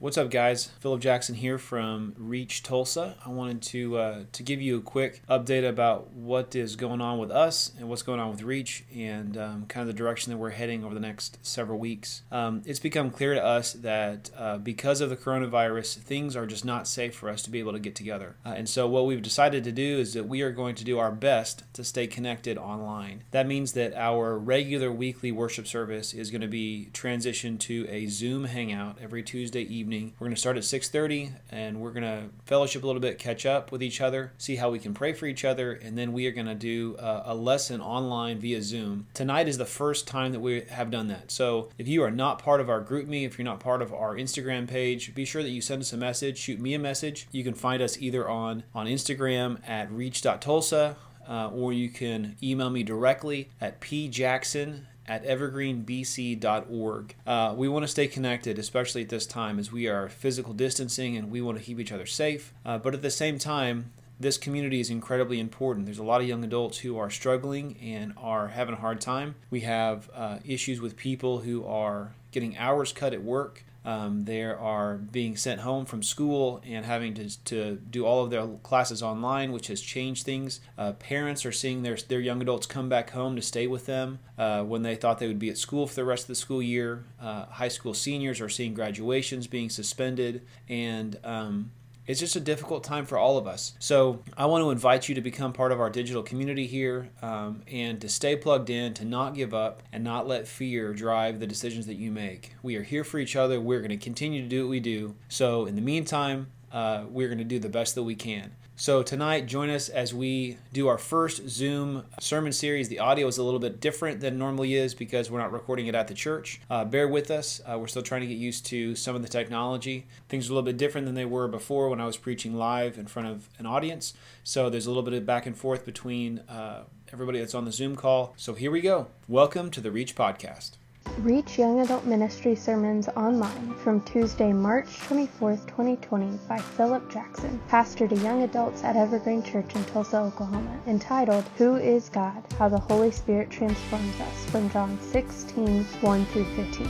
What's up, guys? Philip Jackson here from Reach Tulsa. I wanted to uh, to give you a quick update about what is going on with us and what's going on with Reach, and um, kind of the direction that we're heading over the next several weeks. Um, it's become clear to us that uh, because of the coronavirus, things are just not safe for us to be able to get together. Uh, and so, what we've decided to do is that we are going to do our best to stay connected online. That means that our regular weekly worship service is going to be transitioned to a Zoom hangout every Tuesday evening evening. We're going to start at 6:30 and we're going to fellowship a little bit, catch up with each other, see how we can pray for each other, and then we are going to do a, a lesson online via Zoom. Tonight is the first time that we have done that. So if you are not part of our GroupMe, if you're not part of our Instagram page, be sure that you send us a message, shoot me a message. You can find us either on on Instagram at reach.tulsa uh, or you can email me directly at pjackson at evergreenbc.org. Uh, we want to stay connected, especially at this time as we are physical distancing and we want to keep each other safe. Uh, but at the same time, this community is incredibly important. There's a lot of young adults who are struggling and are having a hard time. We have uh, issues with people who are getting hours cut at work. Um, they are being sent home from school and having to, to do all of their classes online, which has changed things. Uh, parents are seeing their, their young adults come back home to stay with them uh, when they thought they would be at school for the rest of the school year. Uh, high school seniors are seeing graduations being suspended. And um, it's just a difficult time for all of us. So I want to invite you to become part of our digital community here um, and to stay plugged in, to not give up, and not let fear drive the decisions that you make. We are here for each other. We're going to continue to do what we do. So in the meantime, uh, we're going to do the best that we can. So, tonight, join us as we do our first Zoom sermon series. The audio is a little bit different than normally is because we're not recording it at the church. Uh, bear with us. Uh, we're still trying to get used to some of the technology. Things are a little bit different than they were before when I was preaching live in front of an audience. So, there's a little bit of back and forth between uh, everybody that's on the Zoom call. So, here we go. Welcome to the Reach Podcast. Reach Young Adult Ministry Sermons online from Tuesday, March 24th, 2020 by Philip Jackson, pastor to young adults at Evergreen Church in Tulsa, Oklahoma, entitled Who is God? How the Holy Spirit Transforms Us from John 16, 1 through 15.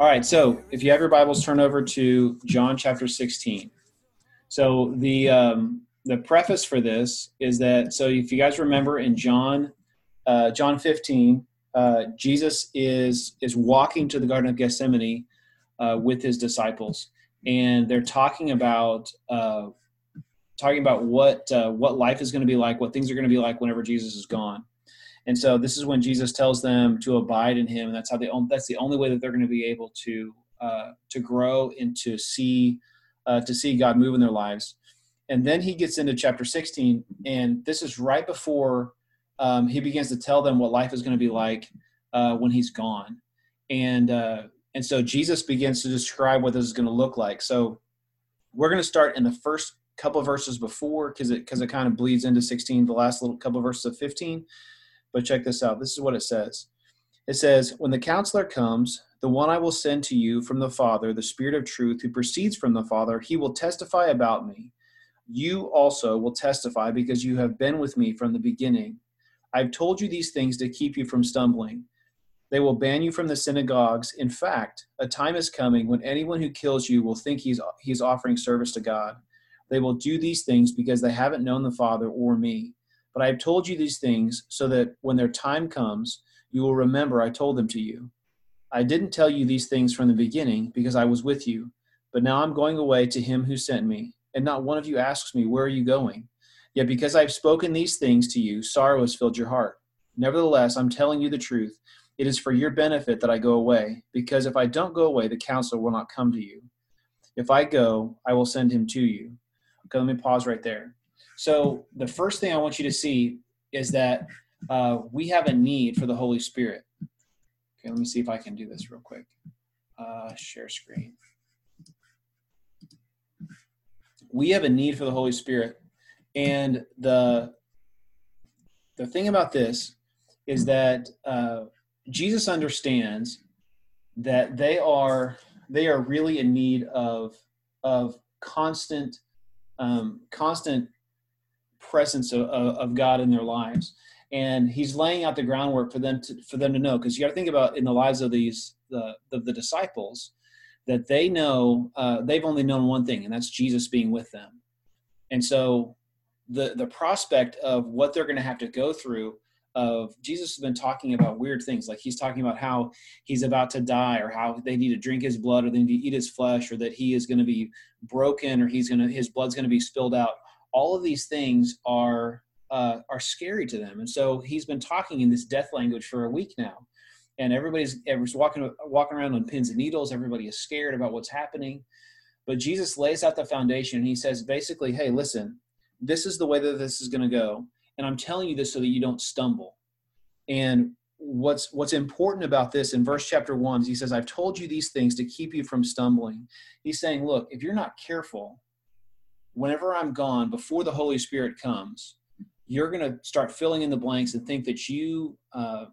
All right, so if you have your Bibles, turn over to John chapter 16. So the um, the preface for this is that so if you guys remember in John uh, John 15, uh, Jesus is is walking to the Garden of Gethsemane uh, with his disciples, and they're talking about uh, talking about what uh, what life is going to be like, what things are going to be like whenever Jesus is gone. And so this is when Jesus tells them to abide in Him, and that's how they that's the only way that they're going to be able to uh, to grow and to see to see God move in their lives. And then he gets into chapter 16 and this is right before um, he begins to tell them what life is going to be like uh, when he's gone. And uh, and so jesus begins to describe what this is going to look like. So we're going to start in the first couple verses before because it because it kind of bleeds into 16 the last little couple of verses of 15 but check this out. This is what it says. It says when the counselor comes the one i will send to you from the father the spirit of truth who proceeds from the father he will testify about me you also will testify because you have been with me from the beginning. I've told you these things to keep you from stumbling. They will ban you from the synagogues. In fact, a time is coming when anyone who kills you will think he's, he's offering service to God. They will do these things because they haven't known the Father or me. But I have told you these things so that when their time comes, you will remember I told them to you. I didn't tell you these things from the beginning because I was with you, but now I'm going away to him who sent me and not one of you asks me, Where are you going? Yet because I've spoken these things to you, sorrow has filled your heart. Nevertheless, I'm telling you the truth. It is for your benefit that I go away, because if I don't go away, the counselor will not come to you. If I go, I will send him to you. Okay, let me pause right there. So, the first thing I want you to see is that uh, we have a need for the Holy Spirit. Okay, let me see if I can do this real quick. Uh, share screen we have a need for the Holy Spirit. And the the thing about this is that uh, Jesus understands that they are they are really in need of of constant um, constant presence of, of God in their lives. And he's laying out the groundwork for them to for them to know because you got to think about in the lives of these the the, the disciples that they know uh, they've only known one thing and that's jesus being with them. And so the the prospect of what they're going to have to go through of jesus has been talking about weird things like he's talking about how he's about to die or how they need to drink his blood or they need to eat his flesh or that he is going to be broken or he's going to his blood's going to be spilled out. All of these things are uh, are scary to them. And so he's been talking in this death language for a week now. And everybody's, everybody's walking, walking around on pins and needles. Everybody is scared about what's happening. But Jesus lays out the foundation and he says, basically, hey, listen, this is the way that this is going to go. And I'm telling you this so that you don't stumble. And what's what's important about this in verse chapter one is he says, I've told you these things to keep you from stumbling. He's saying, look, if you're not careful, whenever I'm gone, before the Holy Spirit comes, you're going to start filling in the blanks and think that you uh,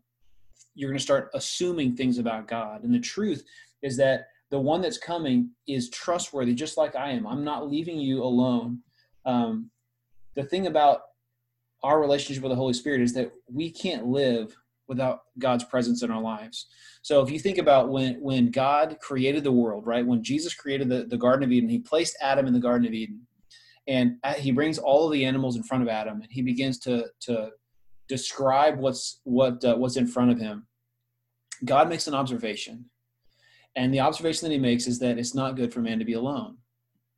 you're going to start assuming things about God. And the truth is that the one that's coming is trustworthy, just like I am. I'm not leaving you alone. Um, the thing about our relationship with the Holy Spirit is that we can't live without God's presence in our lives. So if you think about when when God created the world, right? When Jesus created the, the Garden of Eden, he placed Adam in the Garden of Eden and he brings all of the animals in front of Adam, and he begins to to describe what's what uh, what's in front of him. God makes an observation, and the observation that he makes is that it's not good for man to be alone,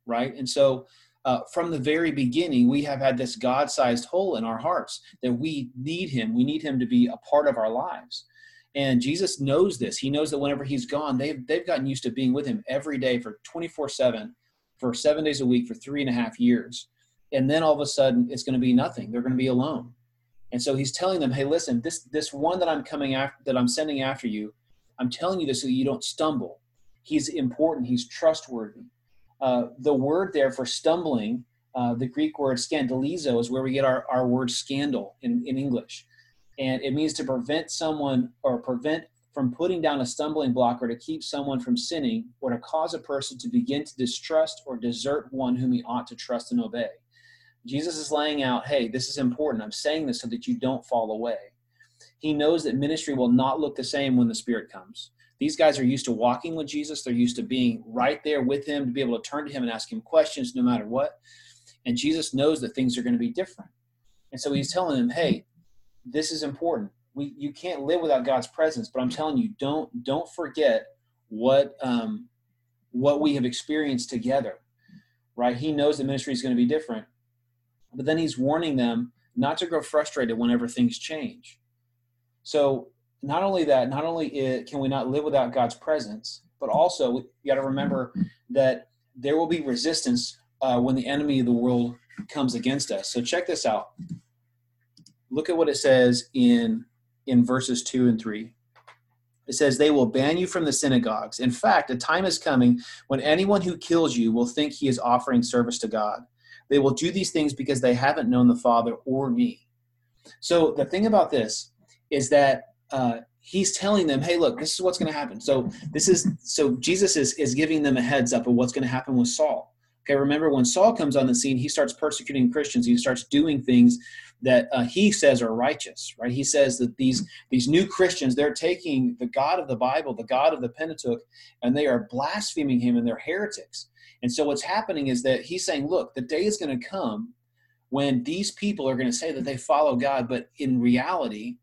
right? And so, uh, from the very beginning, we have had this God-sized hole in our hearts that we need Him. We need Him to be a part of our lives. And Jesus knows this. He knows that whenever He's gone, they've they've gotten used to being with Him every day for 24/7 for seven days a week for three and a half years. And then all of a sudden it's going to be nothing. They're going to be alone. And so he's telling them, hey, listen, this this one that I'm coming after that I'm sending after you, I'm telling you this so you don't stumble. He's important, he's trustworthy. Uh, the word there for stumbling, uh, the Greek word scandalizo, is where we get our, our word scandal in, in English. And it means to prevent someone or prevent from putting down a stumbling block or to keep someone from sinning or to cause a person to begin to distrust or desert one whom he ought to trust and obey. Jesus is laying out, hey, this is important. I'm saying this so that you don't fall away. He knows that ministry will not look the same when the Spirit comes. These guys are used to walking with Jesus, they're used to being right there with him, to be able to turn to him and ask him questions no matter what. And Jesus knows that things are going to be different. And so he's telling them, hey, this is important we you can't live without God's presence. But I'm telling you, don't don't forget what um, what we have experienced together. Right? He knows the ministry is going to be different, but then he's warning them not to grow frustrated whenever things change. So not only that, not only it, can we not live without God's presence, but also you got to remember that there will be resistance uh, when the enemy of the world comes against us. So check this out. Look at what it says in in verses 2 and 3. It says, They will ban you from the synagogues. In fact, a time is coming when anyone who kills you will think he is offering service to God. They will do these things because they haven't known the Father or me. So the thing about this is that uh, he's telling them, hey, look, this is what's going to happen. So this is so Jesus is is giving them a heads up of what's going to happen with Saul. Okay, remember when Saul comes on the scene, he starts persecuting Christians. He starts doing things that uh, he says are righteous right? He says that these these new christians they're taking the god of the bible the god of the pentateuch and they are blaspheming him and they're heretics. And so what's happening is that he's saying look the day is going to come when these people are going to say that they follow god but in reality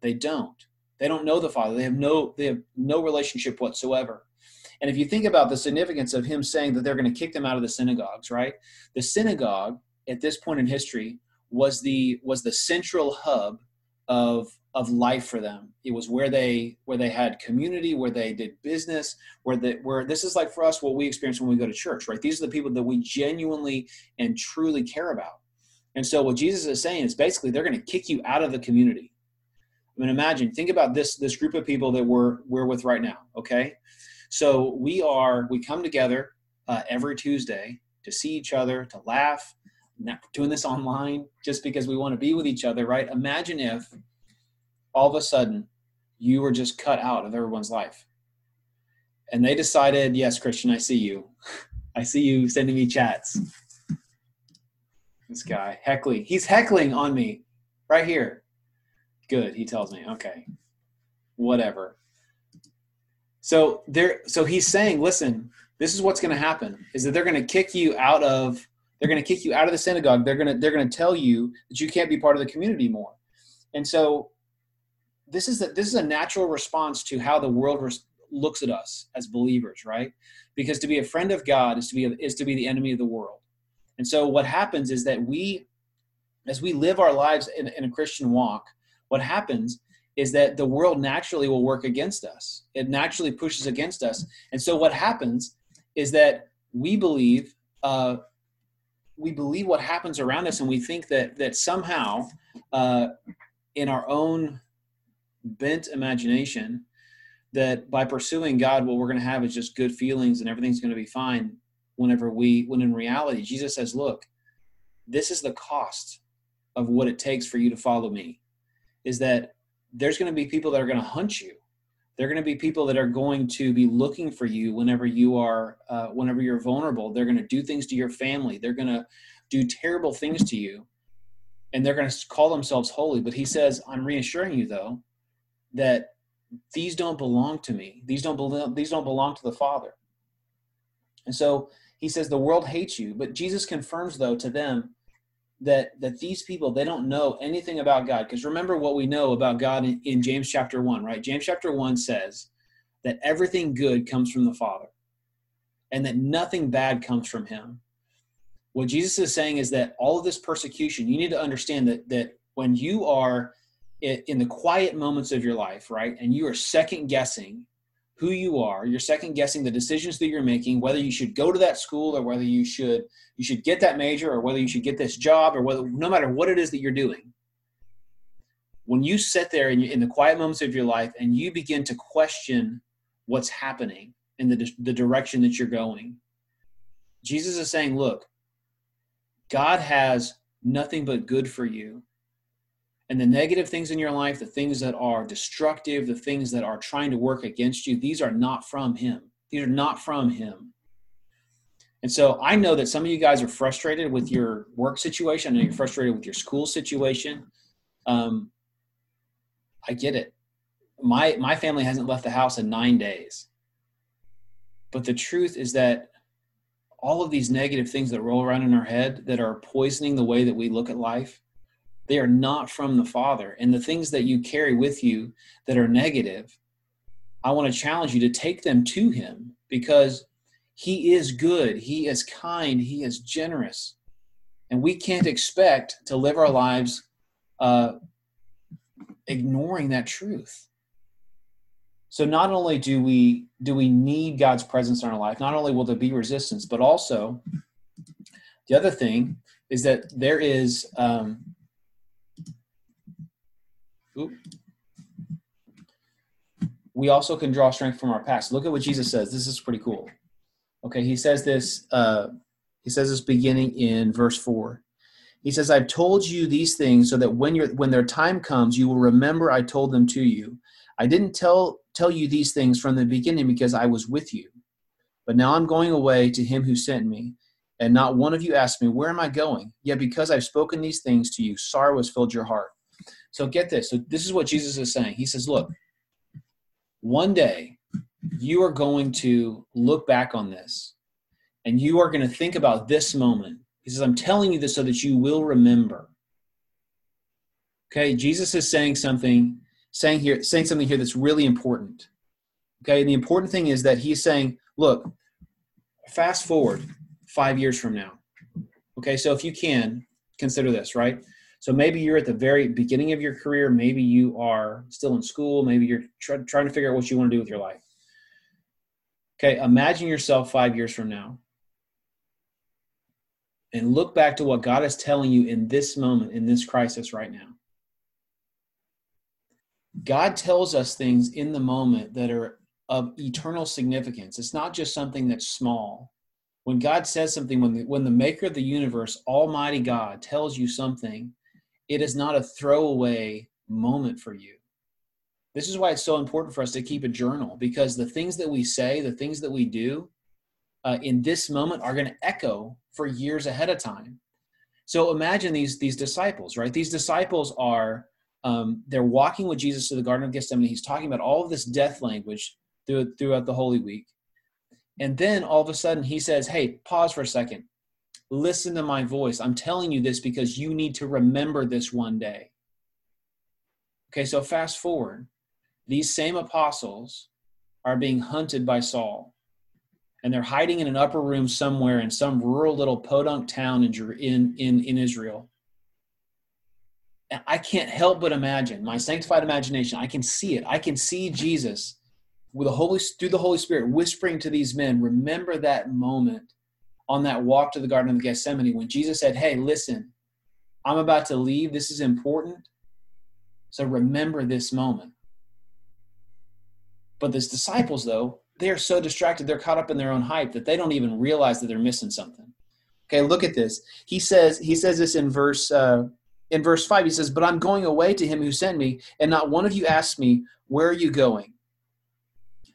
they don't. They don't know the father. They have no they have no relationship whatsoever. And if you think about the significance of him saying that they're going to kick them out of the synagogues right? The synagogue at this point in history was the was the central hub of of life for them. It was where they where they had community, where they did business, where the where this is like for us what we experience when we go to church, right? These are the people that we genuinely and truly care about. And so what Jesus is saying is basically they're going to kick you out of the community. I mean, imagine, think about this this group of people that we're we're with right now. Okay, so we are we come together uh, every Tuesday to see each other, to laugh, doing this online just because we want to be with each other, right? Imagine if all of a sudden you were just cut out of everyone's life. And they decided, yes, Christian, I see you. I see you sending me chats. This guy, heckling. He's heckling on me right here. Good, he tells me. Okay. Whatever. So there so he's saying, listen, this is what's going to happen is that they're going to kick you out of they're going to kick you out of the synagogue. They're going to they're going to tell you that you can't be part of the community more. And so this is a, this is a natural response to how the world res- looks at us as believers, right? Because to be a friend of God is to be is to be the enemy of the world. And so what happens is that we as we live our lives in, in a Christian walk, what happens is that the world naturally will work against us. It naturally pushes against us. And so what happens is that we believe uh, we believe what happens around us, and we think that that somehow uh, in our own bent imagination that by pursuing God, what we're going to have is just good feelings and everything's going to be fine. Whenever we, when in reality, Jesus says, "Look, this is the cost of what it takes for you to follow me." Is that there's going to be people that are going to hunt you they're going to be people that are going to be looking for you whenever you are uh, whenever you're vulnerable. They're going to do things to your family. They're going to do terrible things to you and they're going to call themselves holy. But he says i'm reassuring you though that these don't belong to me. These don't belong these don't belong to the father. And so he says the world hates you. But jesus confirms though to them that that these people they don't know anything about god. Because remember what we know about god in, in, james chapter 1 right? James chapter 1 says that everything good comes from the father and that nothing bad comes from him. What jesus is saying is that all of this persecution you need to understand that that when you are in the quiet moments of your life right and you are second guessing who you are. You're second guessing the decisions that you're making whether you should go to that school or whether you should you should get that major or whether you should get this job or whether no matter what it is that you're doing. When you sit there in, in the quiet moments of your life and you begin to question what's happening in the, the direction that you're going jesus is saying look god has nothing but good for you and the negative things in your life, the things that are destructive, the things that are trying to work against you, these are not from Him. These are not from Him. And so I know that some of you guys are frustrated with your work situation. I know you're frustrated with your school situation. Um, I get it. My my family hasn't left the house in nine days. But the truth is that all of these negative things that roll around in our head that are poisoning the way that we look at life, they are not from the Father. And the things that you carry with you that are negative, I want to challenge you to take them to Him because He is good, He is kind, He is generous. And we can't expect to live our lives uh, ignoring that truth. So not only do we do we need God's presence in our life, not only will there be resistance, but also the other thing is that there is um, we also can draw strength from our past. Look at what Jesus says. This is pretty cool. Okay, he says this. Uh, he says this beginning in verse four. He says, "I've told you these things so that when your when their time comes, you will remember I told them to you. I didn't tell tell you these things from the beginning because I was with you. But now I'm going away to him who sent me, and not one of you asked me, Where am I going? Yet because I've spoken these things to you, sorrow has filled your heart. So get this. So this is what Jesus is saying. He says, look, one day you are going to look back on this and you are going to think about this moment. He says, I'm telling you this so that you will remember. Okay, Jesus is saying something, saying here, saying something here that's really important. Okay, and the important thing is that he's saying, look, fast forward five years from now. Okay, so if you can, consider this, right? So maybe you're at the very beginning of your career. Maybe you are still in school. Maybe you're try, trying to figure out what you want to do with your life. Okay, imagine yourself five years from now and look back to what God is telling you in this moment, in this crisis right now. God tells us things in the moment that are of eternal significance. It's not just something that's small. When God says something, when the, when the maker of the universe, Almighty God, tells you something, it is not a throwaway moment for you. This is why it's so important for us to keep a journal because the things that we say, the things that we do uh, in this moment are going to echo for years ahead of time. So imagine these these disciples, right? These disciples are um, they're walking with Jesus to the Garden of Gethsemane. He's talking about all of this death language through, throughout the Holy Week. And then all of a sudden he says, Hey, pause for a second. Listen to my voice. I'm telling you this because you need to remember this one day. Okay, so fast forward. These same apostles are being hunted by Saul. And they're hiding in an upper room somewhere in some rural little podunk town in, in, in, Israel. And I can't help but imagine, my sanctified imagination, I can see it. I can see Jesus with the Holy through the Holy Spirit whispering to these men, remember that moment on that walk to the Garden of Gethsemane when Jesus said, Hey, listen, I'm about to leave. This is important. So remember this moment. But these disciples, though, they are so distracted, they're caught up in their own hype that they don't even realize that they're missing something. Okay, look at this. He says, he says this in verse uh, in verse 5. He says, But I'm going away to him who sent me, and not one of you asked me, Where are you going?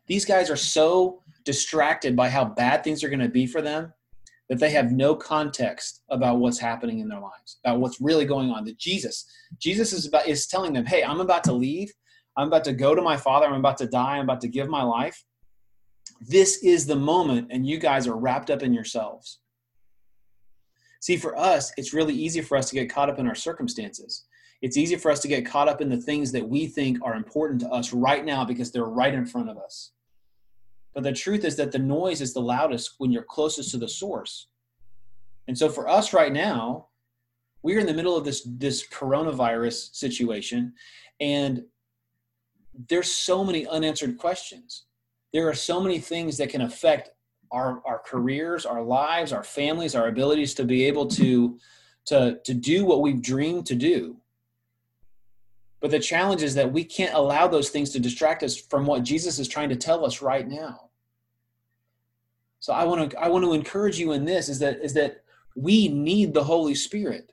These guys are so distracted by how bad things are going to be for them that they have no context about what's happening in their lives, about what's really going on. That Jesus, Jesus is about is telling them, "Hey, I'm about to leave. I'm about to go to my Father. I'm about to die. I'm about to give my life. This is the moment, and you guys are wrapped up in yourselves." See, for us, it's really easy for us to get caught up in our circumstances. It's easy for us to get caught up in the things that we think are important to us right now because they're right in front of us. But the truth is that the noise is the loudest when you're closest to the source. And so for us right now, we're in the middle of this this coronavirus situation and there's so many unanswered questions. There are so many things that can affect our, our careers, our lives, our families, our abilities to be able to, to, to do what we've dreamed to do. But the challenge is that we can't allow those things to distract us from what Jesus is trying to tell us right now. So I want to I want to encourage you in this is that is that we need the Holy Spirit.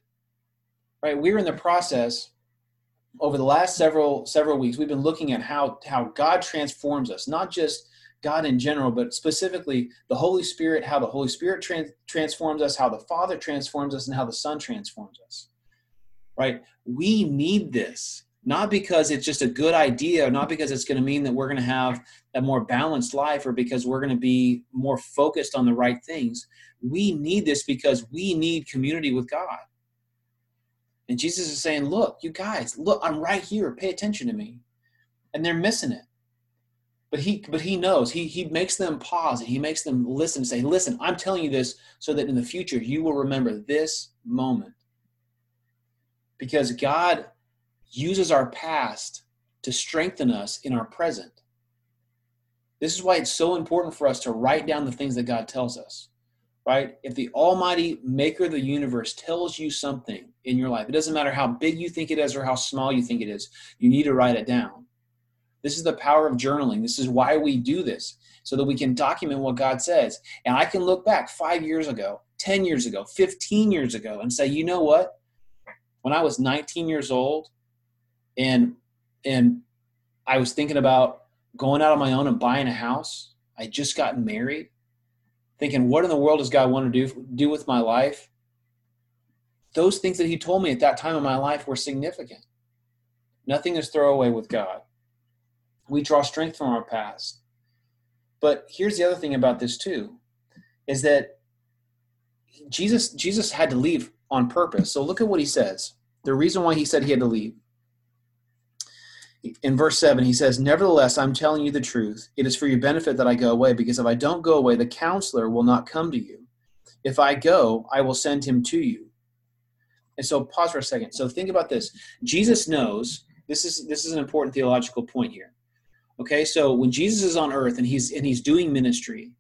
Right? We're in the process over the last several several weeks we've been looking at how how God transforms us, not just God in general, but specifically the Holy Spirit, how the Holy Spirit trans- transforms us, how the Father transforms us, and how the Son transforms us. Right? We need this not because it's just a good idea, not because it's going to mean that we're going to have a more balanced life or because we're going to be more focused on the right things. We need this because we need community with God. And Jesus is saying, Look, you guys, look, I'm right here. Pay attention to me. And they're missing it. But he but he knows. He he makes them pause and he makes them listen and say, Listen, I'm telling you this so that in the future you will remember this moment. Because God uses our past to strengthen us in our present. This is why it's so important for us to write down the things that God tells us, right? If the Almighty Maker of the universe tells you something in your life, it doesn't matter how big you think it is or how small you think it is, you need to write it down. This is the power of journaling. This is why we do this, so that we can document what God says. And I can look back five years ago, 10 years ago, 15 years ago, and say, you know what? When I was 19 years old, and and I was thinking about going out on my own and buying a house. I just gotten married, thinking, what in the world does God want to do do with my life? Those things that He told me at that time in my life were significant. Nothing is throwaway with God. We draw strength from our past. But here's the other thing about this too, is that Jesus Jesus had to leave on purpose. So look at what he says. The reason why he said he had to leave in verse 7, he says, Nevertheless, I'm telling you the truth. It is for your benefit that I go away, because if I don't go away, the counselor will not come to you. If I go, I will send him to you. And so pause for a second. So think about this. Jesus knows this is this is an important theological point here. Okay, so when Jesus is on earth and he's and he's doing ministry,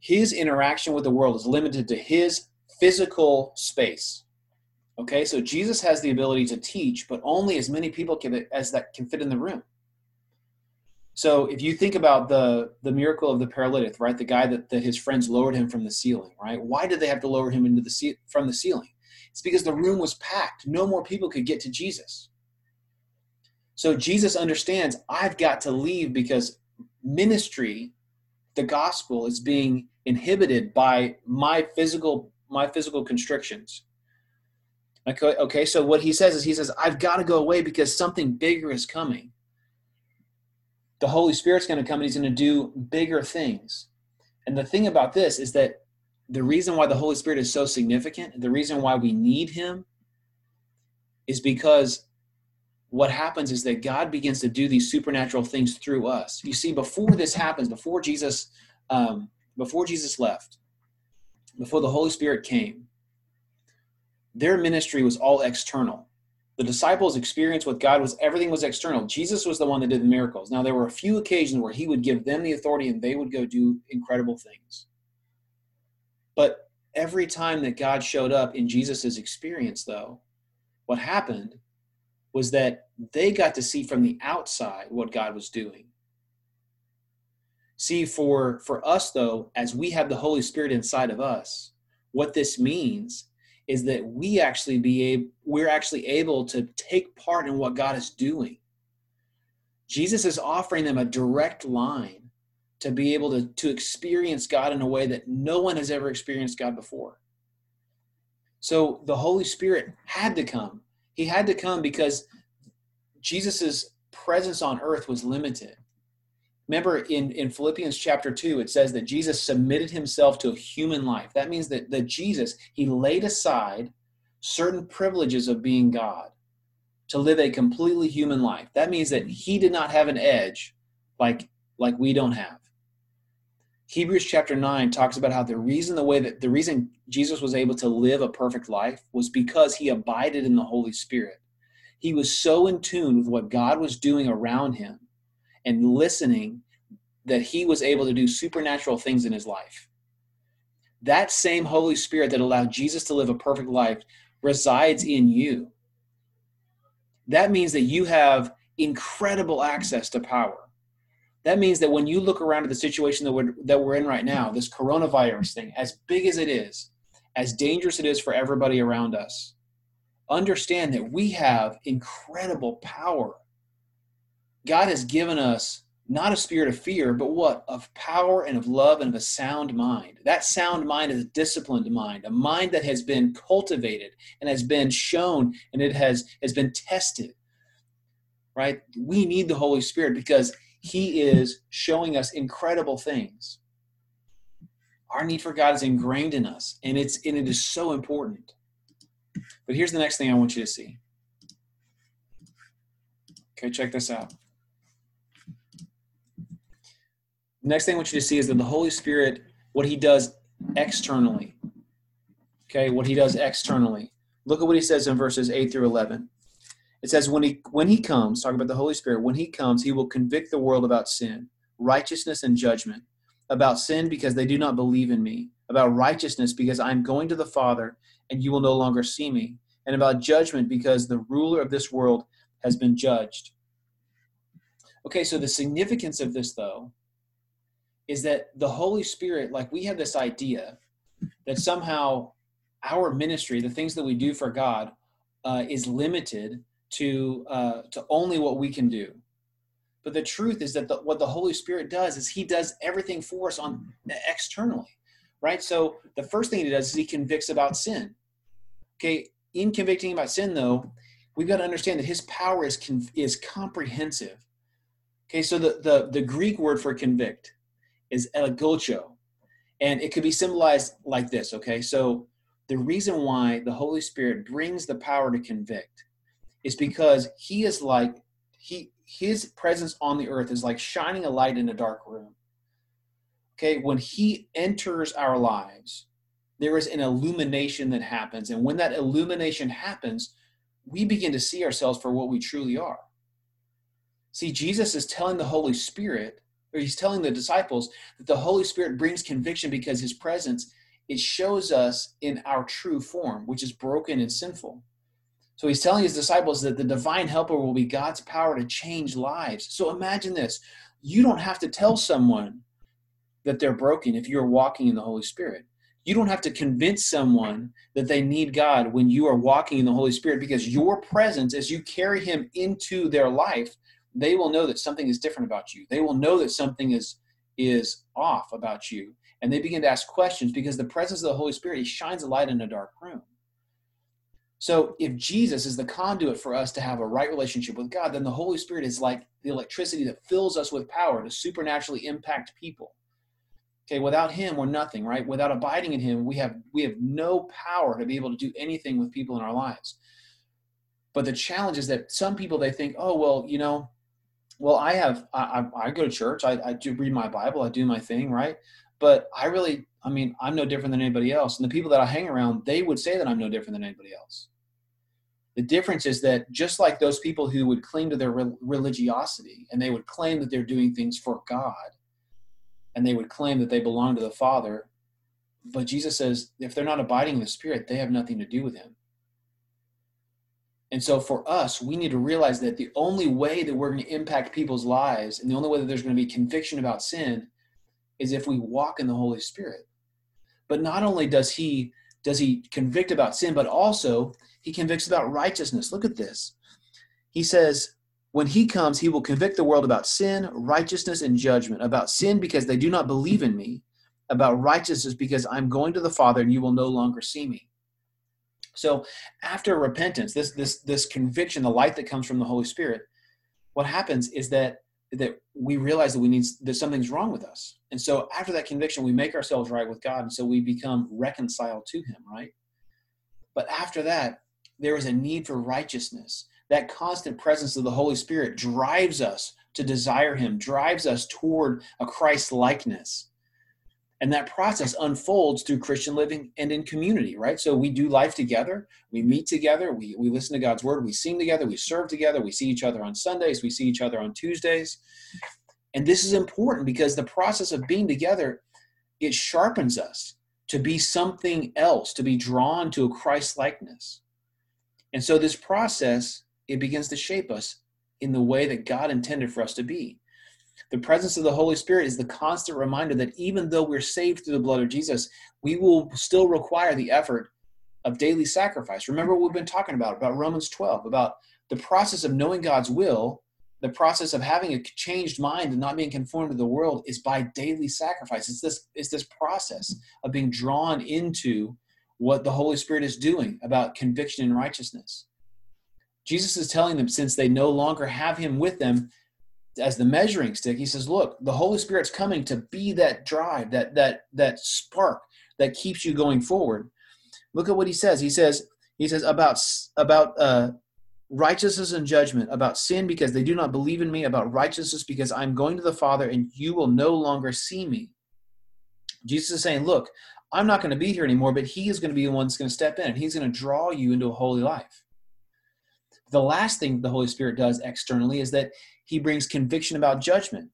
his interaction with the world is limited to his physical space. Okay, so Jesus has the ability to teach, but only as many people can, as that can fit in the room. So if you think about the the miracle of the paralytic, right, the guy that, that his friends lowered him from the ceiling, right? Why did they have to lower him into the from the ceiling? It's because the room was packed. No more people could get to Jesus. So Jesus understands I've got to leave because ministry, the gospel, is being inhibited by my physical my physical constrictions Okay, okay, so what he says is he says, I've got to go away because something bigger is coming. The Holy Spirit's going to come and he's going to do bigger things. And the thing about this is that the reason why the Holy Spirit is so significant, the reason why we need him, is because what happens is that God begins to do these supernatural things through us. You see, before this happens, before Jesus, um, before Jesus left, before the Holy Spirit came, their ministry was all external. The disciples' experience with God was everything was external. Jesus was the one that did the miracles. Now, there were a few occasions where he would give them the authority and they would go do incredible things. But every time that God showed up in Jesus' experience, though, what happened was that they got to see from the outside what God was doing. See, for, for us, though, as we have the Holy Spirit inside of us, what this means is that we actually be able, we're actually able to take part in what God is doing. Jesus is offering them a direct line to be able to, to experience God in a way that no one has ever experienced God before. So the Holy Spirit had to come. He had to come because Jesus's presence on earth was limited. Remember in, in Philippians chapter 2, it says that Jesus submitted himself to a human life. That means that, that Jesus, he laid aside certain privileges of being God to live a completely human life. That means that he did not have an edge like, like we don't have. Hebrews chapter 9 talks about how the reason the way that the reason Jesus was able to live a perfect life was because he abided in the Holy Spirit. He was so in tune with what God was doing around him and listening that he was able to do supernatural things in his life. That same Holy Spirit that allowed Jesus to live a perfect life resides in you. That means that you have incredible access to power. That means that when you look around at the situation that we're, that we're in right now, this coronavirus thing, as big as it is, as dangerous it is for everybody around us, understand that we have incredible power God has given us not a spirit of fear, but what? Of power and of love and of a sound mind. That sound mind is a disciplined mind, a mind that has been cultivated and has been shown and it has, has been tested. Right? We need the Holy Spirit because He is showing us incredible things. Our need for God is ingrained in us, and it's and it is so important. But here's the next thing I want you to see. Okay, check this out. Next thing I want you to see is that the Holy Spirit, what he does externally. Okay, what he does externally. Look at what he says in verses 8 through 11. It says, when he, when he comes, talking about the Holy Spirit, when he comes, he will convict the world about sin, righteousness, and judgment. About sin, because they do not believe in me. About righteousness, because I am going to the Father, and you will no longer see me. And about judgment, because the ruler of this world has been judged. Okay, so the significance of this, though, is that the Holy Spirit, like we have this idea that somehow our ministry, the things that we do for God, uh, is limited to uh, to only what we can do. But the truth is that the, what the Holy Spirit does is He does everything for us on externally, right? So the first thing He does is He convicts about sin. Okay, in convicting about sin, though, we've got to understand that His power is is comprehensive. Okay, so the the the Greek word for convict is elegotio. And it could be symbolized like this, okay? So the reason why the Holy Spirit brings the power to convict is because he is like he his presence on the earth is like shining a light in a dark room. Okay, when he enters our lives, there is an illumination that happens and when that illumination happens, we begin to see ourselves for what we truly are. See, Jesus is telling the Holy Spirit or he's telling the disciples that the Holy Spirit brings conviction because his presence it shows us in our true form, which is broken and sinful. So he's telling his disciples that the divine helper will be God's power to change lives. So imagine this. You don't have to tell someone that they're broken if you're walking in the Holy Spirit. You don't have to convince someone that they need God when you are walking in the Holy Spirit because your presence, as you carry Him into their life, they will know that something is different about you. They will know that something is is off about you. And they begin to ask questions because the presence of the Holy Spirit, shines a light in a dark room. So if Jesus is the conduit for us to have a right relationship with God, then the Holy Spirit is like the electricity that fills us with power to supernaturally impact people. Okay, without him we're nothing, right? Without abiding in him, we have we have no power to be able to do anything with people in our lives. But the challenge is that some people they think, oh well, you know, well I have I, I, I go to church, I, I do read my Bible, I do my thing, right? But I really, I mean, I'm no different than anybody else. And the people that I hang around, they would say that I'm no different than anybody else. The difference is that just like those people who would cling to their religiosity and they would claim that they're doing things for God and they would claim that they belong to the Father, but Jesus says if they're not abiding in the Spirit, they have nothing to do with Him. And so for us, we need to realize that the only way that we're going to impact people's lives and the only way that there's going to be conviction about sin is if we walk in the Holy Spirit. But not only does he does he convict about sin, but also he convicts about righteousness. Look at this. He says, when he comes, he will convict the world about sin, righteousness, and judgment. About sin because they do not believe in me. About righteousness because I'm going to the Father and you will no longer see me. So after repentance, this this this conviction, the light that comes from the Holy Spirit, what happens is that that we realize that we need that something's wrong with us. And so after that conviction, we make ourselves right with God. And so we become reconciled to him, right? But after that, there is a need for righteousness that constant presence of the Holy Spirit drives us to desire Him, drives us toward a Christ likeness. And that process unfolds through Christian living and in community, right? So we do life together, we meet together, we, we listen to God's word, we sing together, we serve together, we see each other on Sundays, we see each other on Tuesdays. And this is important because the process of being together, it sharpens us to be something else, to be drawn to a Christ likeness. And so this process it begins to shape us in the way that God intended for us to be. The presence of the Holy Spirit is the constant reminder that even though we're saved through the blood of Jesus, we will still require the effort of daily sacrifice. Remember what we've been talking about, about Romans 12, about the process of knowing God's will, the process of having a changed mind and not being conformed to the world is by daily sacrifice. It's this, it's this process of being drawn into what the Holy Spirit is doing about conviction and righteousness. Jesus is telling them since they no longer have him with them as the measuring stick, he says, look, the Holy Spirit's coming to be that drive, that that that spark that keeps you going forward. Look at what he says. He says, he says about about uh, righteousness and judgment, about sin because they do not believe in me, about righteousness because I'm going to the Father and you will no longer see me. Jesus is saying, look, I'm not going to be here anymore, but he is going to be the one that's going to step in and he's going to draw you into a holy life. The last thing the Holy Spirit does externally is that he brings conviction about judgment.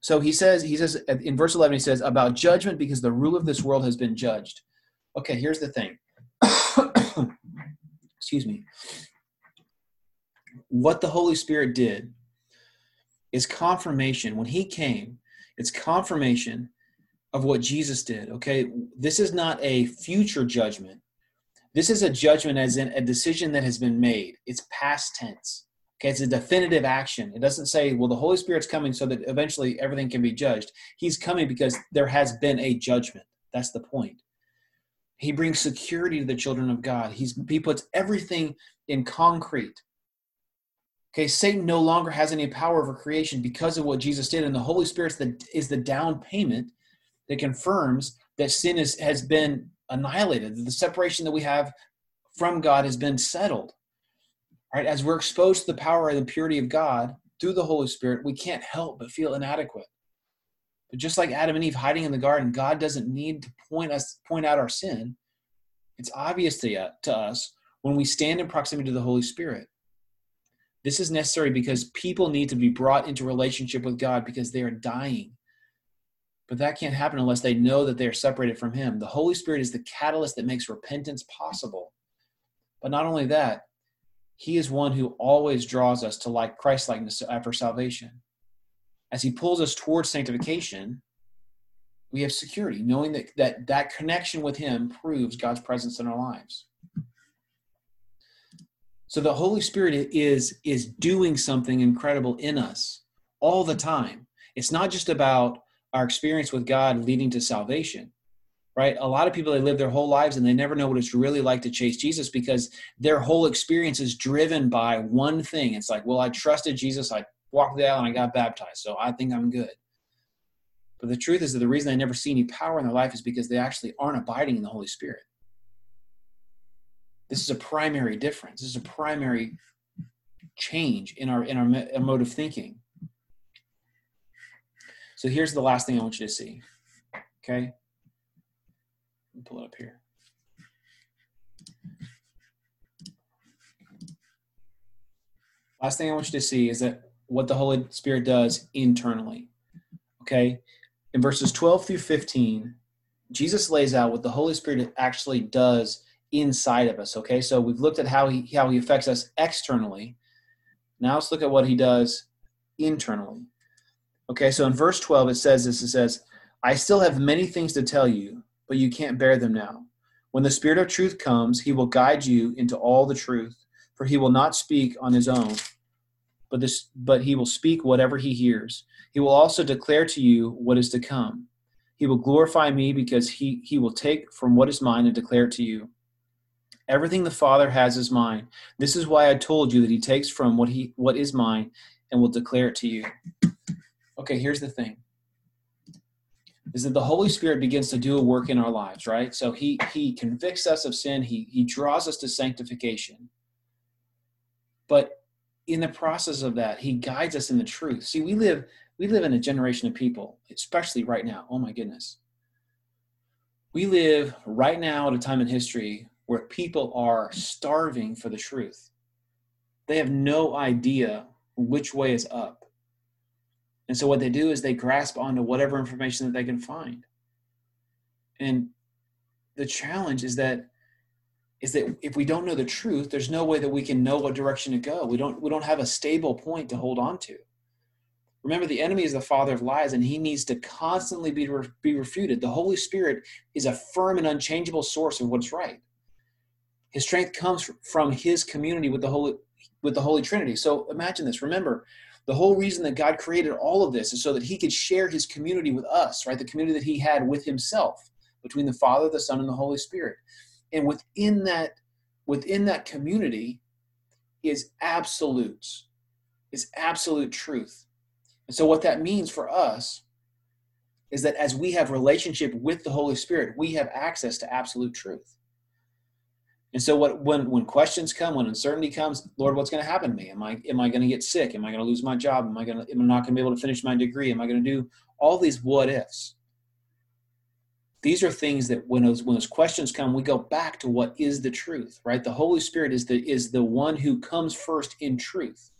So he says, he says in verse 11, he says, about judgment because the rule of this world has been judged. Okay, here's the thing. Excuse me. What the Holy Spirit did is confirmation. When he came, it's confirmation of what Jesus did. Okay, this is not a future judgment. This is a judgment as in a decision that has been made. It's past tense. Okay, it's a definitive action. It doesn't say, well, the Holy Spirit's coming so that eventually everything can be judged. He's coming because there has been a judgment. That's the point. He brings security to the children of God. He's, he puts everything in concrete. Okay, Satan no longer has any power over creation because of what Jesus did, and the Holy Spirit is the down payment that confirms that sin is, has been annihilated. that The separation that we have from God has been settled. Right? As we're exposed to the power and the purity of God through the Holy Spirit, we can't help but feel inadequate. But just like Adam and Eve hiding in the garden, God doesn't need to point us point out our sin. It's obvious to, uh, to us when we stand in proximity to the Holy Spirit. This is necessary because people need to be brought into relationship with God because they are dying but that can't happen unless they know that they are separated from Him. The Holy Spirit is the catalyst that makes repentance possible. But not only that, He is one who always draws us to like Christ likeness after uh, salvation. As He pulls us towards sanctification, we have security, knowing that that, that connection with Him proves God's presence in our lives. So the Holy Spirit is, is doing something incredible in us all the time. It's not just about our experience with God leading to salvation, right? A lot of people they live their whole lives and they never know what it's really like to chase Jesus because their whole experience is driven by one thing. It's like, well, I trusted Jesus, I walked the aisle and I got baptized, so I think I'm good. But the truth is that the reason they never see any power in their life is because they actually aren't abiding in the Holy Spirit. This is a primary difference. This is a primary change in our in our, our mode of thinking. So here's the last thing I want you to see. Okay, pull it up here. Last thing I want you to see is that what the Holy Spirit does internally. Okay? In verses 12 through 15, Jesus lays out what the Holy Spirit actually does inside of us. Okay? So we've looked at how he how he affects us externally. Now let's look at what he does internally. Okay, so in verse 12 it says this it says, I still have many things to tell you, but you can't bear them now. When the Spirit of truth comes, he will guide you into all the truth, for he will not speak on his own, but this but he will speak whatever he hears. He will also declare to you what is to come. He will glorify me because he, he will take from what is mine and declare it to you. Everything the Father has is mine. This is why I told you that he takes from what he what is mine and will declare it to you. Okay, here's the thing is that the Holy Spirit begins to do a work in our lives, right? So he he convicts us of sin, he he draws us to sanctification. But in the process of that, he guides us in the truth. See, we live we live in a generation of people, especially right now. Oh my goodness. We live right now at a time in history where people are starving for the truth. They have no idea which way is up. And so what they do is they grasp onto whatever information that they can find. And the challenge is that is that if we don't know the truth, there's no way that we can know what direction to go. We don't we don't have a stable point to hold on to. Remember, the enemy is the father of lies, and he needs to constantly be, be refuted. The Holy Spirit is a firm and unchangeable source of what's right. His strength comes from his community with the Holy with the Holy Trinity. So imagine this. Remember, the whole reason that God created all of this is so that he could share his community with us, right? The community that he had with himself between the Father, the Son, and the Holy Spirit. And within that, within that community is absolutes, is absolute truth. And so what that means for us is that as we have relationship with the Holy Spirit, we have access to absolute truth. And so what when when questions come, when uncertainty comes, Lord, what's going to happen to me? Am I am I going to get sick? Am I going to lose my job? Am I going to am I not going to be able to finish my degree? Am I going to do all these what ifs? These are things that when those when those questions come, we go back to what is the truth, right? The Holy Spirit is the is the one who comes first in truth.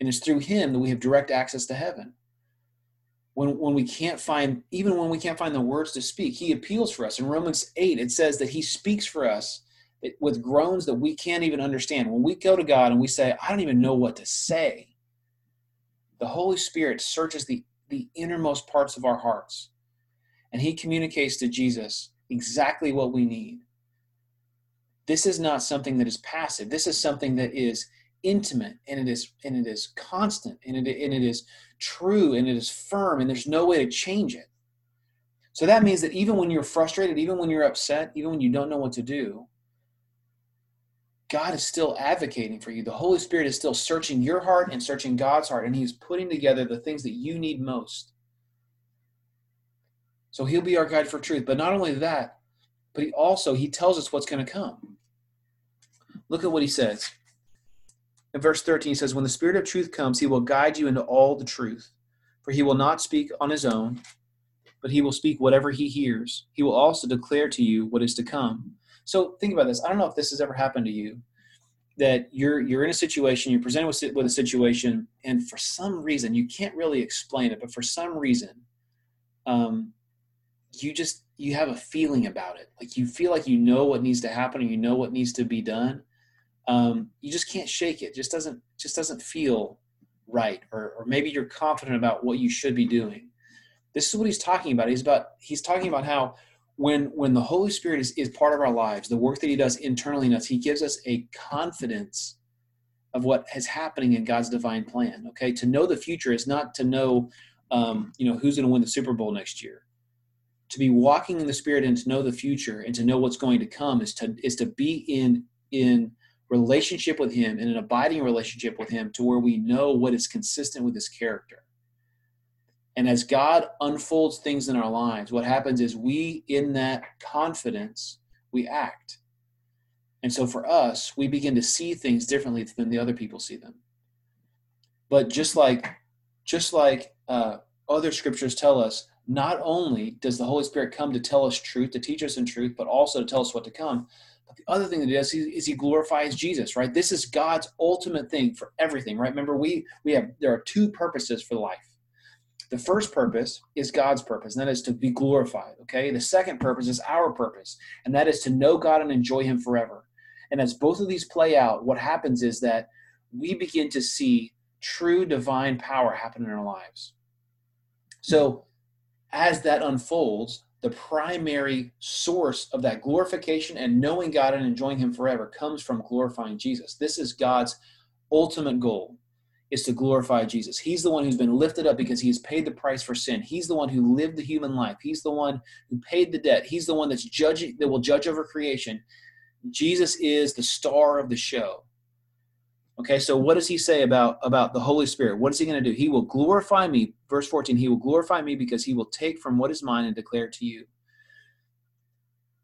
And it's through him that we have direct access to heaven. When, when we can't find, even when we can't find the words to speak, he appeals for us. In Romans 8, it says that he speaks for us with groans that we can't even understand. When we go to God and we say, I don't even know what to say, the Holy Spirit searches the, the innermost parts of our hearts and he communicates to Jesus exactly what we need. This is not something that is passive. This is something that is intimate and it is and it is constant and it, and it is true and it is firm and there's no way to change it. So that means that even when you're frustrated, even when you're upset, even when you don't know what to do, God is still advocating for you. The Holy Spirit is still searching your heart and searching God's heart, and He's putting together the things that you need most. So He'll be our guide for truth. But not only that, but He also He tells us what's going to come. Look at what He says. In verse 13, He says, When the Spirit of truth comes, He will guide you into all the truth. For He will not speak on His own, but He will speak whatever He hears. He will also declare to you what is to come. So think about this. I don't know if this has ever happened to you that you're you're in a situation, you're presented with, with a situation, and for some reason you can't really explain it, but for some reason, um, you just you have a feeling about it. Like you feel like you know what needs to happen, and you know what needs to be done. Um, you just can't shake it. Just doesn't just doesn't feel right, or or maybe you're confident about what you should be doing. This is what he's talking about. He's about he's talking about how when when the holy spirit is, is part of our lives the work that he does internally in us he gives us a confidence of what is happening in god's divine plan okay to know the future is not to know um, you know who's going to win the super bowl next year to be walking in the spirit and to know the future and to know what's going to come is to is to be in in relationship with him and an abiding relationship with him to where we know what is consistent with his character and as god unfolds things in our lives what happens is we in that confidence we act and so for us we begin to see things differently than the other people see them but just like just like uh, other scriptures tell us not only does the Holy Spirit come to tell us truth, to teach us in truth, but also to tell us what to come. The other thing that he does is he glorifies Jesus, right? This is God's ultimate thing for everything, right? Remember, we we have there are two purposes for life. The first purpose is God's purpose, and that is to be glorified. Okay. The second purpose is our purpose, and that is to know God and enjoy Him forever. And as both of these play out, what happens is that we begin to see true divine power happen in our lives. So as that unfolds, the primary source of that glorification and knowing God and enjoying Him forever comes from glorifying Jesus. This is God's ultimate goal is to glorify Jesus. He's the one who's been lifted up because he's paid the price for sin. He's the one who lived the human life. He's the one who paid the debt. He's the one that's judging that will judge over creation. Jesus is the star of the show. Okay, so what does he say about about the Holy Spirit? What is he going to do? He will glorify me. Verse 14, he will glorify me because he will take from what is mine and declare it to you.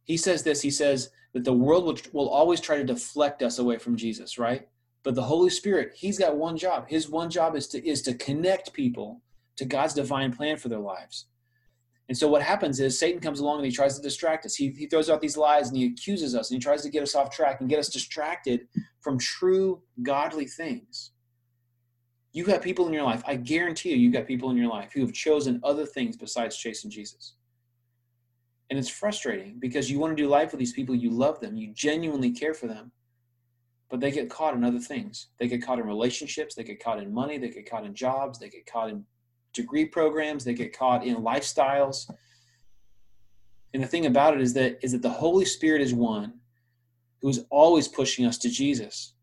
He says this, he says that the world will, will always try to deflect us away from Jesus, right? But the Holy Spirit, he's got one job. His one job is to is to connect people to God's divine plan for their lives. And so what happens is Satan comes along and he tries to distract us. He, he throws out these lies and he accuses us and he tries to get us off track and get us distracted from true godly things. You have people in your life, I guarantee you, you've got people in your life who have chosen other things besides chasing Jesus. And it's frustrating because you want to do life with these people, you love them, you genuinely care for them, but they get caught in other things. They get caught in relationships, they get caught in money, they get caught in jobs, they get caught in degree programs, they get caught in lifestyles. And the thing about it is that is that the Holy Spirit is one who is always pushing us to Jesus.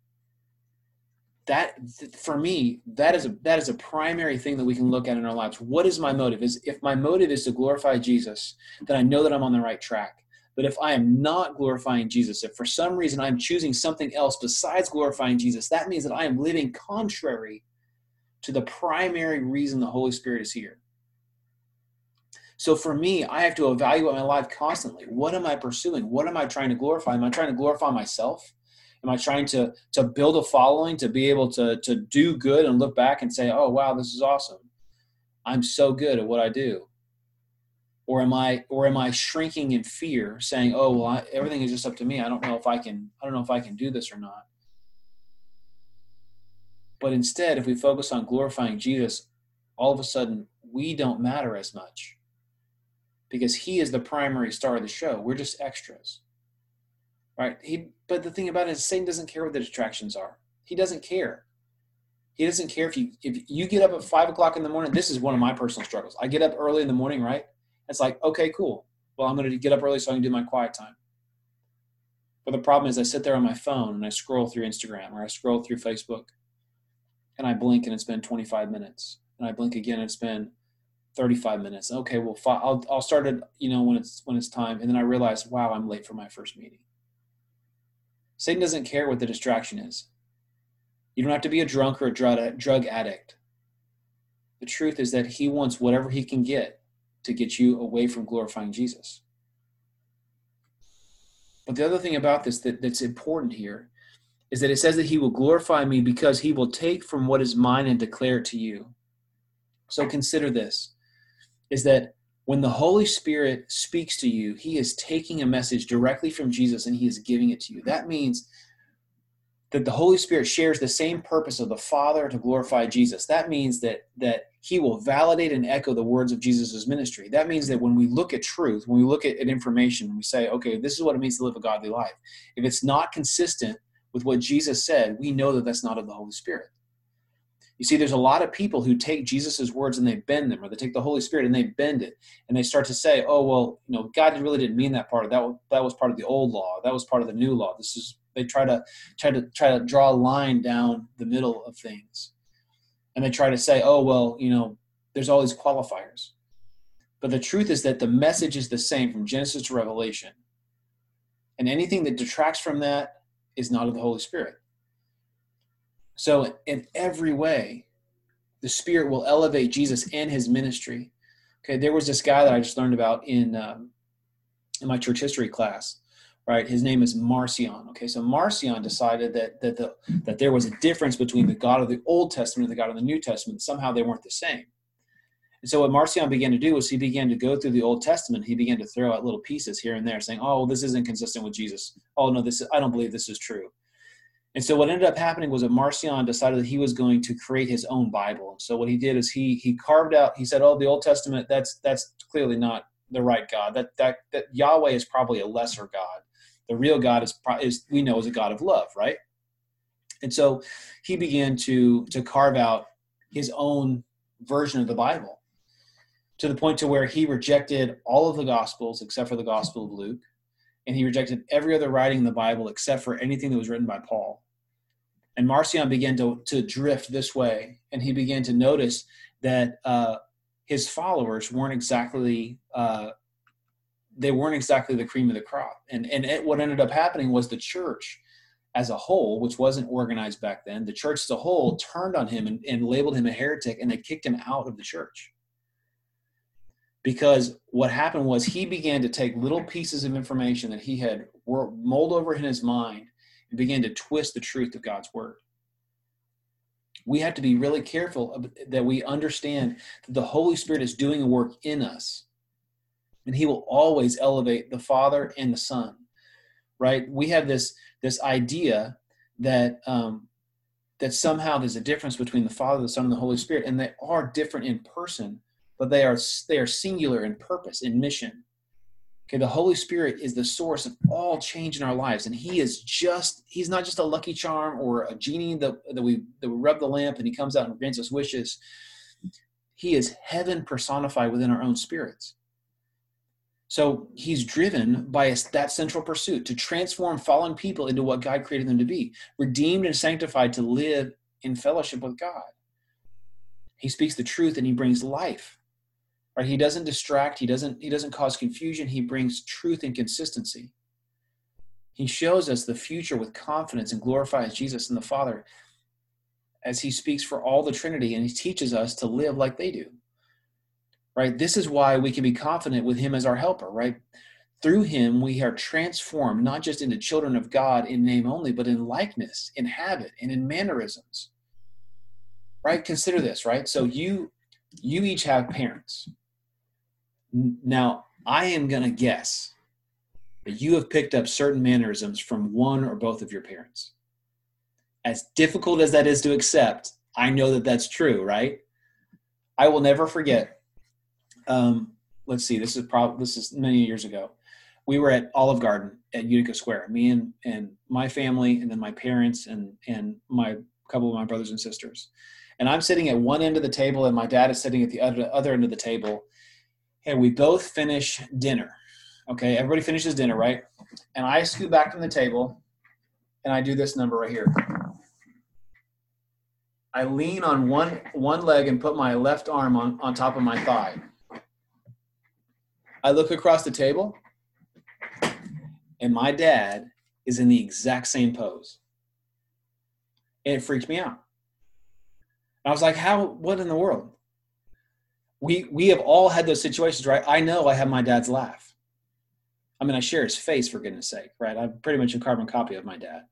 That for me, that is a that is a primary thing that we can look at in our lives. What is my motive? Is if my motive is to glorify Jesus, then I know that I'm on the right track. But if I am not glorifying Jesus, if for some reason I'm choosing something else besides glorifying Jesus, that means that I am living contrary to the primary reason the Holy Spirit is here. So for me, I have to evaluate my life constantly. What am I pursuing? What am I trying to glorify? Am I trying to glorify myself? Am I trying to to build a following to be able to to do good and look back and say, "Oh wow, this is awesome. I'm so good at what I do." Or am I or am I shrinking in fear, saying, "Oh well, I, everything is just up to me. I don't know if I can. I don't know if I can do this or not." But instead, if we focus on glorifying Jesus, all of a sudden we don't matter as much because he is the primary star of the show. We're just extras. Right? He but the thing about it is Satan doesn't care what the distractions are. He doesn't care. He doesn't care if you if you get up at five o'clock in the morning. This is one of my personal struggles. I get up early in the morning, right? It's like, okay, cool. Well, I'm gonna get up early so I can do my quiet time. But the problem is I sit there on my phone and I scroll through Instagram or I scroll through Facebook and I blink and it's been 25 minutes, and I blink again and it's been 35 minutes. Okay, well, I'll I'll start it, you know, when it's when it's time, and then I realize, wow, I'm late for my first meeting. Satan doesn't care what the distraction is. You don't have to be a drunk or a drug drug addict. The truth is that he wants whatever he can get to get you away from glorifying Jesus. But the other thing about this that, that's important here is that it says that he will glorify me because he will take from what is mine and declare it to you. So consider this is that when the Holy Spirit speaks to you, he is taking a message directly from Jesus and he is giving it to you. That means that the Holy Spirit shares the same purpose of the Father to glorify Jesus. That means that that he will validate and echo the words of Jesus' ministry. That means that when we look at truth, when we look at, at information, we say, okay, this is what it means to live a godly life. If it's not consistent with what Jesus said, we know that that's not of the Holy Spirit. You see, there's a lot of people who take Jesus' words and they bend them, or they take the Holy Spirit and they bend it, and they start to say, "Oh, well, you know, God really didn't mean that part. Of that that was part of the old law. That was part of the new law. This is." They try to try to try to draw a line down the middle of things, and they try to say, "Oh, well, you know, there's all these qualifiers." But the truth is that the message is the same from Genesis to Revelation. And anything that detracts from that is not of the Holy Spirit. So, in every way, the Spirit will elevate Jesus and his ministry. Okay, there was this guy that I just learned about in um, in my church history class. Right, his name is Marcion. Okay, so Marcion decided that that the that there was a difference between the God of the Old Testament and the God of the New Testament. Somehow they weren't the same. And so what Marcion began to do was he began to go through the Old Testament. He began to throw out little pieces here and there, saying, "Oh, well, this isn't consistent with Jesus. Oh no, this is, I don't believe this is true." And so what ended up happening was that Marcion decided that he was going to create his own Bible. So what he did is he he carved out. He said, "Oh, the Old Testament that's that's clearly not the right God. That that that Yahweh is probably a lesser God. The real God is is we know is a God of love, right?" And so he began to to carve out his own version of the Bible to the point to where he rejected all of the gospels except for the gospel of Luke and he rejected every other writing in the Bible except for anything that was written by Paul. And Marcion began to, to drift this way, and he began to notice that uh, his followers weren't exactly uh, they weren't exactly the cream of the crop. And and it, what ended up happening was the church as a whole, which wasn't organized back then, the church as a whole turned on him and, and labeled him a heretic, and they kicked him out of the church because what happened was he began to take little pieces of information that he had mulled over in his mind and began to twist the truth of God's word. We have to be really careful that we understand that the Holy Spirit is doing a work in us, and He will always elevate the Father and the Son. Right? We have this this idea that um, that somehow there's a difference between the Father, the Son, and the Holy Spirit, and they are different in person, but they are they are singular in purpose in mission. Okay the holy spirit is the source of all change in our lives and he is just he's not just a lucky charm or a genie that, that we that we rub the lamp and he comes out and grants us wishes. He is heaven personified within our own spirits. So he's driven by that central pursuit to transform fallen people into what god created them to be redeemed and sanctified to live in fellowship with god. He speaks the truth and he brings life right? He doesn't distract. He doesn't he doesn't cause confusion. He brings truth and consistency. He shows us the future with confidence and glorifies jesus and the father as he speaks for all the trinity and he teaches us to live like they do right? This is why we can be confident with him as our helper right? Through him we are transformed not just into children of god in name only but in likeness in habit and in mannerisms right? Consider this right? So you you each have parents now, I am going to guess that you have picked up certain mannerisms from one or both of your parents. As difficult as that is to accept, I know that that's true, right? I will never forget. Um, let's see, this is probably this is many years ago. We were at Olive Garden at Utica Square. Me and and my family, and then my parents and and my couple of my brothers and sisters. And I'm sitting at one end of the table, and my dad is sitting at the other other end of the table and we both finish dinner. Okay, everybody finishes dinner, right? And I scoot back from the table and I do this number right here. I lean on one one leg and put my left arm on, on top of my thigh. I look across the table and my dad is in the exact same pose. And it freaked me out. I was like, how, what in the world? We we have all had those situations, right? I know I have my dad's laugh. I mean, I share his face for goodness sake, right? I'm pretty much a carbon copy of my dad.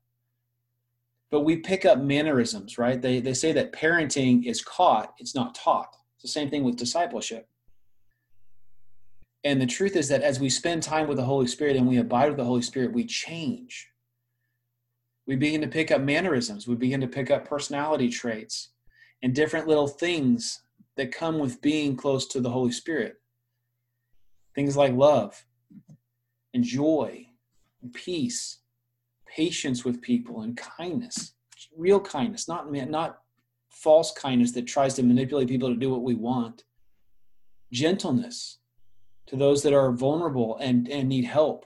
But we pick up mannerisms, right? They they say that parenting is caught, it's not taught. It's the same thing with discipleship. And the truth is that as we spend time with the Holy Spirit and we abide with the Holy Spirit, we change. We begin to pick up mannerisms. We begin to pick up personality traits and different little things that come with being close to the Holy Spirit. Things like love and joy and peace, patience with people and kindness, real kindness, not not false kindness that tries to manipulate people to do what we want. Gentleness to those that are vulnerable and, and need help.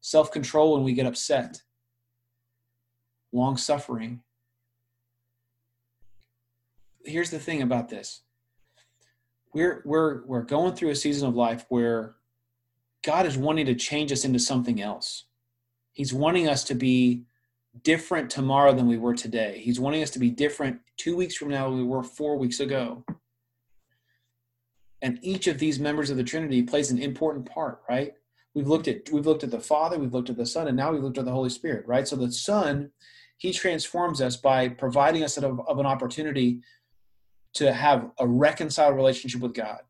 Self-control when we get upset. Long suffering. Here's the thing about this we're we're we're going through a season of life where God is wanting to change us into something else. He's wanting us to be different tomorrow than we were today. He's wanting us to be different two weeks from now than we were four weeks ago. And each of these members of the Trinity plays an important part, right? We've looked at we've looked at the Father, we've looked at the Son, and now we've looked at the Holy Spirit, right? So the Son, He transforms us by providing us of, of an opportunity to have a reconciled relationship with God.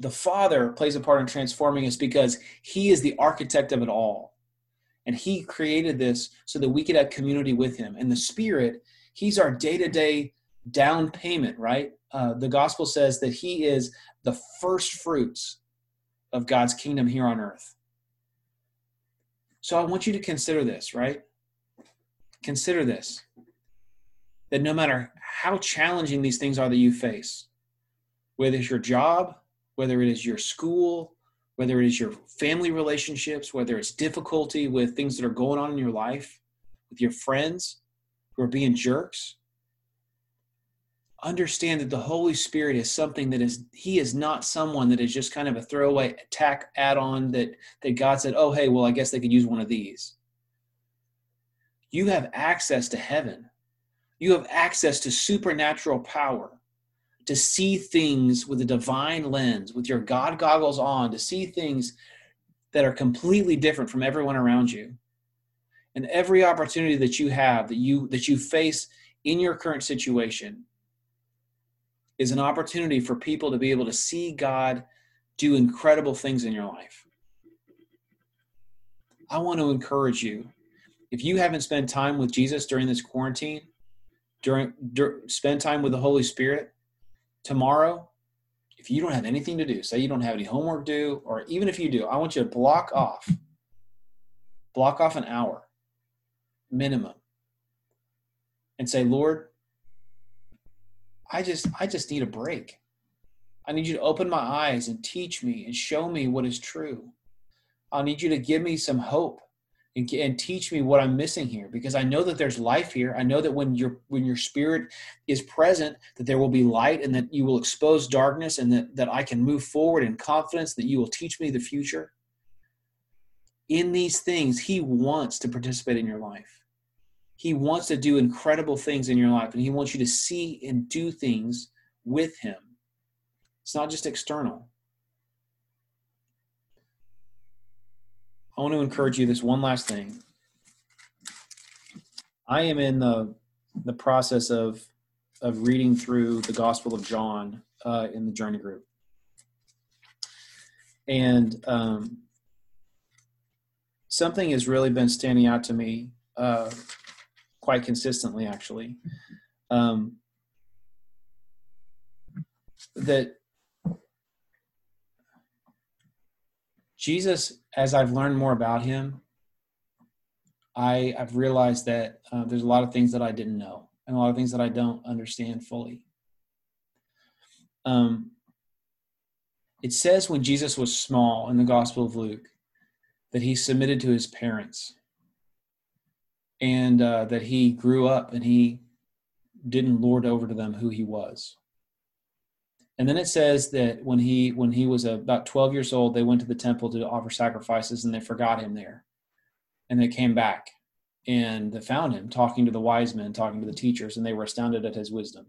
The Father plays a part in transforming us because He is the architect of it all. And He created this so that we could have community with Him. And the Spirit, He's our day to day down payment, right? Uh, the gospel says that He is the first fruits of God's kingdom here on earth. So I want you to consider this, right? Consider this that no matter how challenging these things are that you face, whether it's your job, whether it is your school, whether it is your family relationships, whether it's difficulty with things that are going on in your life, with your friends who are being jerks, understand that the Holy Spirit is something that is He is not someone that is just kind of a throwaway attack add-on that that God said, oh hey, well I guess they could use one of these. You have access to heaven you have access to supernatural power to see things with a divine lens, with your God goggles on, to see things that are completely different from everyone around you. And every opportunity that you have, that you that you face in your current situation, is an opportunity for people to be able to see God do incredible things in your life. I want to encourage you. If you haven't spent time with Jesus during this quarantine, during, dur- spend time with the Holy Spirit tomorrow. If you don't have anything to do, say you don't have any homework due, or even if you do, I want you to block off, block off an hour minimum, and say, Lord, I just I just need a break. I need you to open my eyes and teach me and show me what is true. I need you to give me some hope and, and teach me what I'm missing here because I know that there's life here. I know that when your when your spirit is present, that there will be light and that you will expose darkness and that, that I can move forward in confidence that you will teach me the future. In these things, he wants to participate in your life. He wants to do incredible things in your life, and he wants you to see and do things with him. It's not just external. I want to encourage you this one last thing. I am in the the process of of reading through the Gospel of John uh, in the Journey Group, and um, something has really been standing out to me uh, quite consistently, actually. Um, that Jesus, as I've learned more about him, I, have realized that uh, there's a lot of things that I didn't know and a lot of things that I don't understand fully. Um, it says when Jesus was small in the Gospel of Luke that he submitted to his parents and uh, that he grew up and he didn't lord over to them who he was. And then it says that when he when he was about 12 years old, they went to the temple to offer sacrifices and they forgot him there. And they came back and they found him talking to the wise men, talking to the teachers, and they were astounded at his wisdom.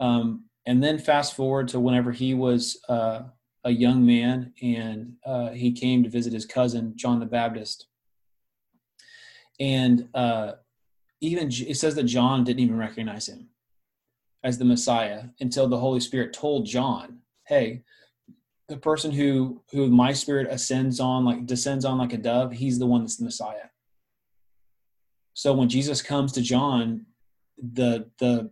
Um, and then fast forward to whenever he was uh, a young man and uh, he came to visit his cousin, John the Baptist. And uh, even it says that John didn't even recognize him as the Messiah until the Holy Spirit told John, "Hey, the person who who my spirit ascends on like descends on like a dove, he's the one that's the Messiah." So when Jesus comes to John, the the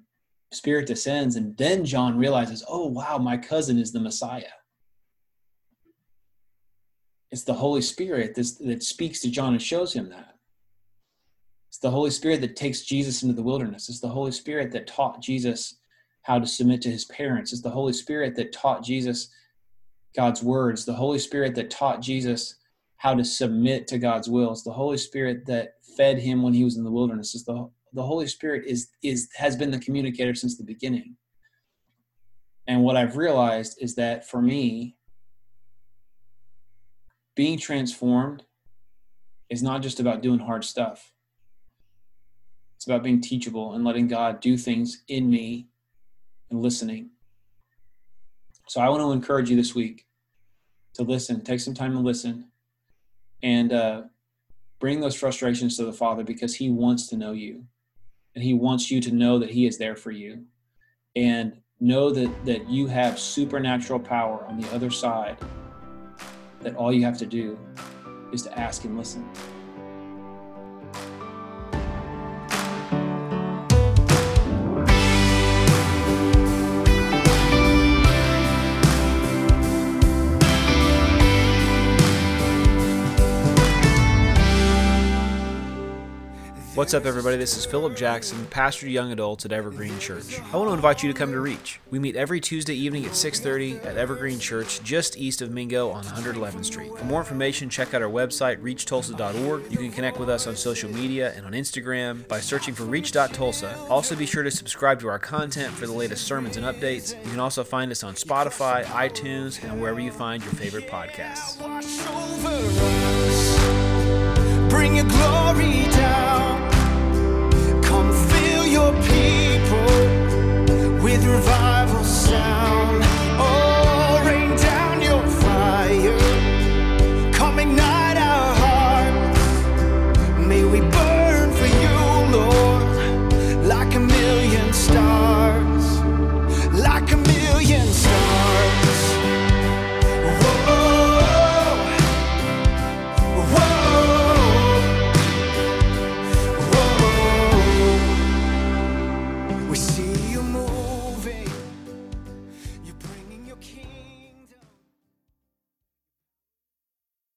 spirit descends and then John realizes, "Oh, wow, my cousin is the Messiah." It's the Holy Spirit that, that speaks to John and shows him that. It's the Holy Spirit that takes Jesus into the wilderness. It's the Holy Spirit that taught Jesus how to submit to his parents. It's the Holy Spirit that taught Jesus God's words, the Holy Spirit that taught Jesus how to submit to God's will. It's the Holy Spirit that fed him when he was in the wilderness. It's the the Holy Spirit is is has been the communicator since the beginning. And what I've realized is that for me, being transformed is not just about doing hard stuff. It's about being teachable and letting God do things in me and listening. So I want to encourage you this week to listen, take some time to listen, and uh, bring those frustrations to the Father because He wants to know you. And He wants you to know that He is there for you. And know that, that you have supernatural power on the other side, that all you have to do is to ask and listen. What's up, everybody? This is Philip Jackson, pastor to young adults at Evergreen Church. I want to invite you to come to Reach. We meet every Tuesday evening at 6:30 at Evergreen Church, just east of Mingo on 111th Street. For more information, check out our website, reachtulsa.org. You can connect with us on social media and on Instagram by searching for Reach.Tulsa. Also, be sure to subscribe to our content for the latest sermons and updates. You can also find us on Spotify, iTunes, and wherever you find your favorite podcasts. Bring your glory down people with revival sound. Oh.